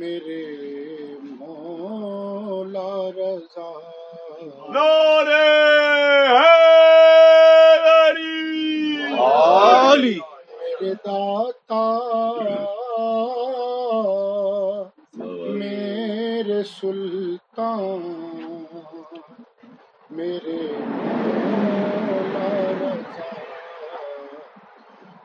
میرے مولا رضا۔ نعرہ حیدری۔ میرے داتا۔ میرے سلطان۔ میرے مولا رضا۔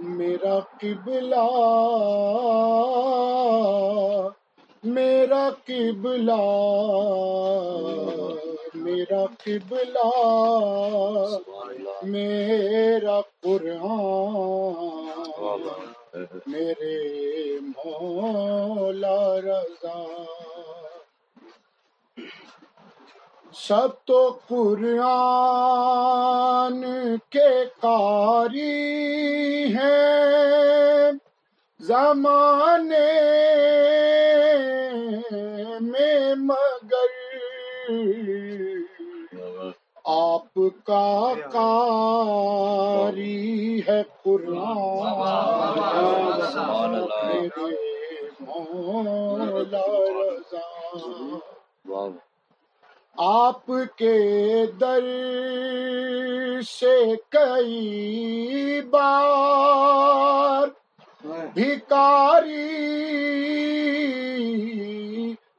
میرا قبلہ۔ میرا قبلہ میرا قبلہ، میرا قرآن، میرے مولا رضا۔ سب تو قرآن کے قاری ہیں۔ زمانے میں مگر آپ کا قاری ہے قرآن مولا رضا۔ آپ کے در سے کئی بار بھکاری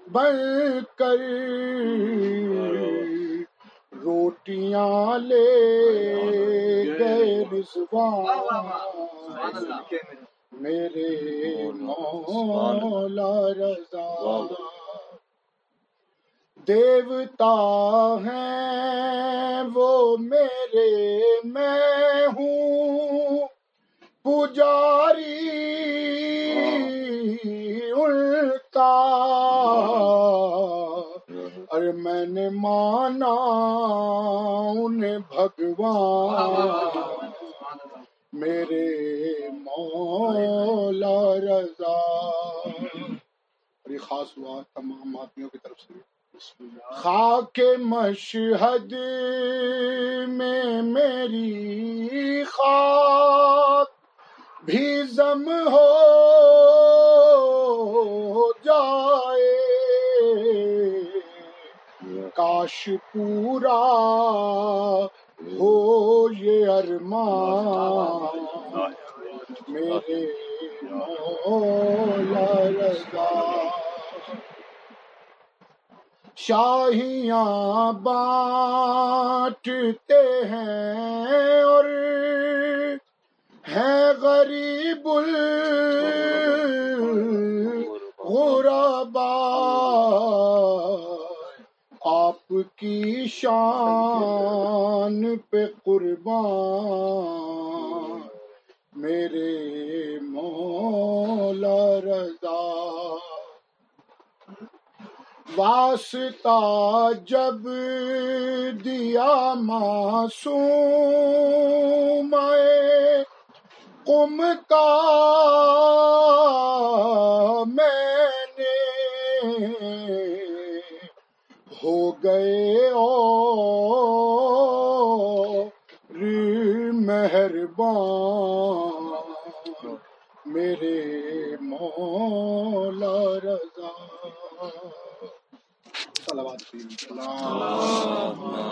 بن کر روٹیاں لے گئے رضوان میرے مولا رضا دیوتا ہیں وہ میرے میں ہوں پجاری میں نے مانا، انہیں بھگوان، میرے مولا رضا۔ اور یہ خاص ہوا تمام آدمیوں کی طرف سے۔ خاک مشہد میں میری خاک بھی زم ہو۔ کاش پورا ہو یہ ارمان، میرے مولا رضا۔ شاہیاں بانٹتے ہیں اور ہے غریب الغربا کی شان پہ قربان میرے مولا رضا۔ واسطہ جب دیا معصوم قم کا او ری مہربان میرے مولا رضا۔ صلوات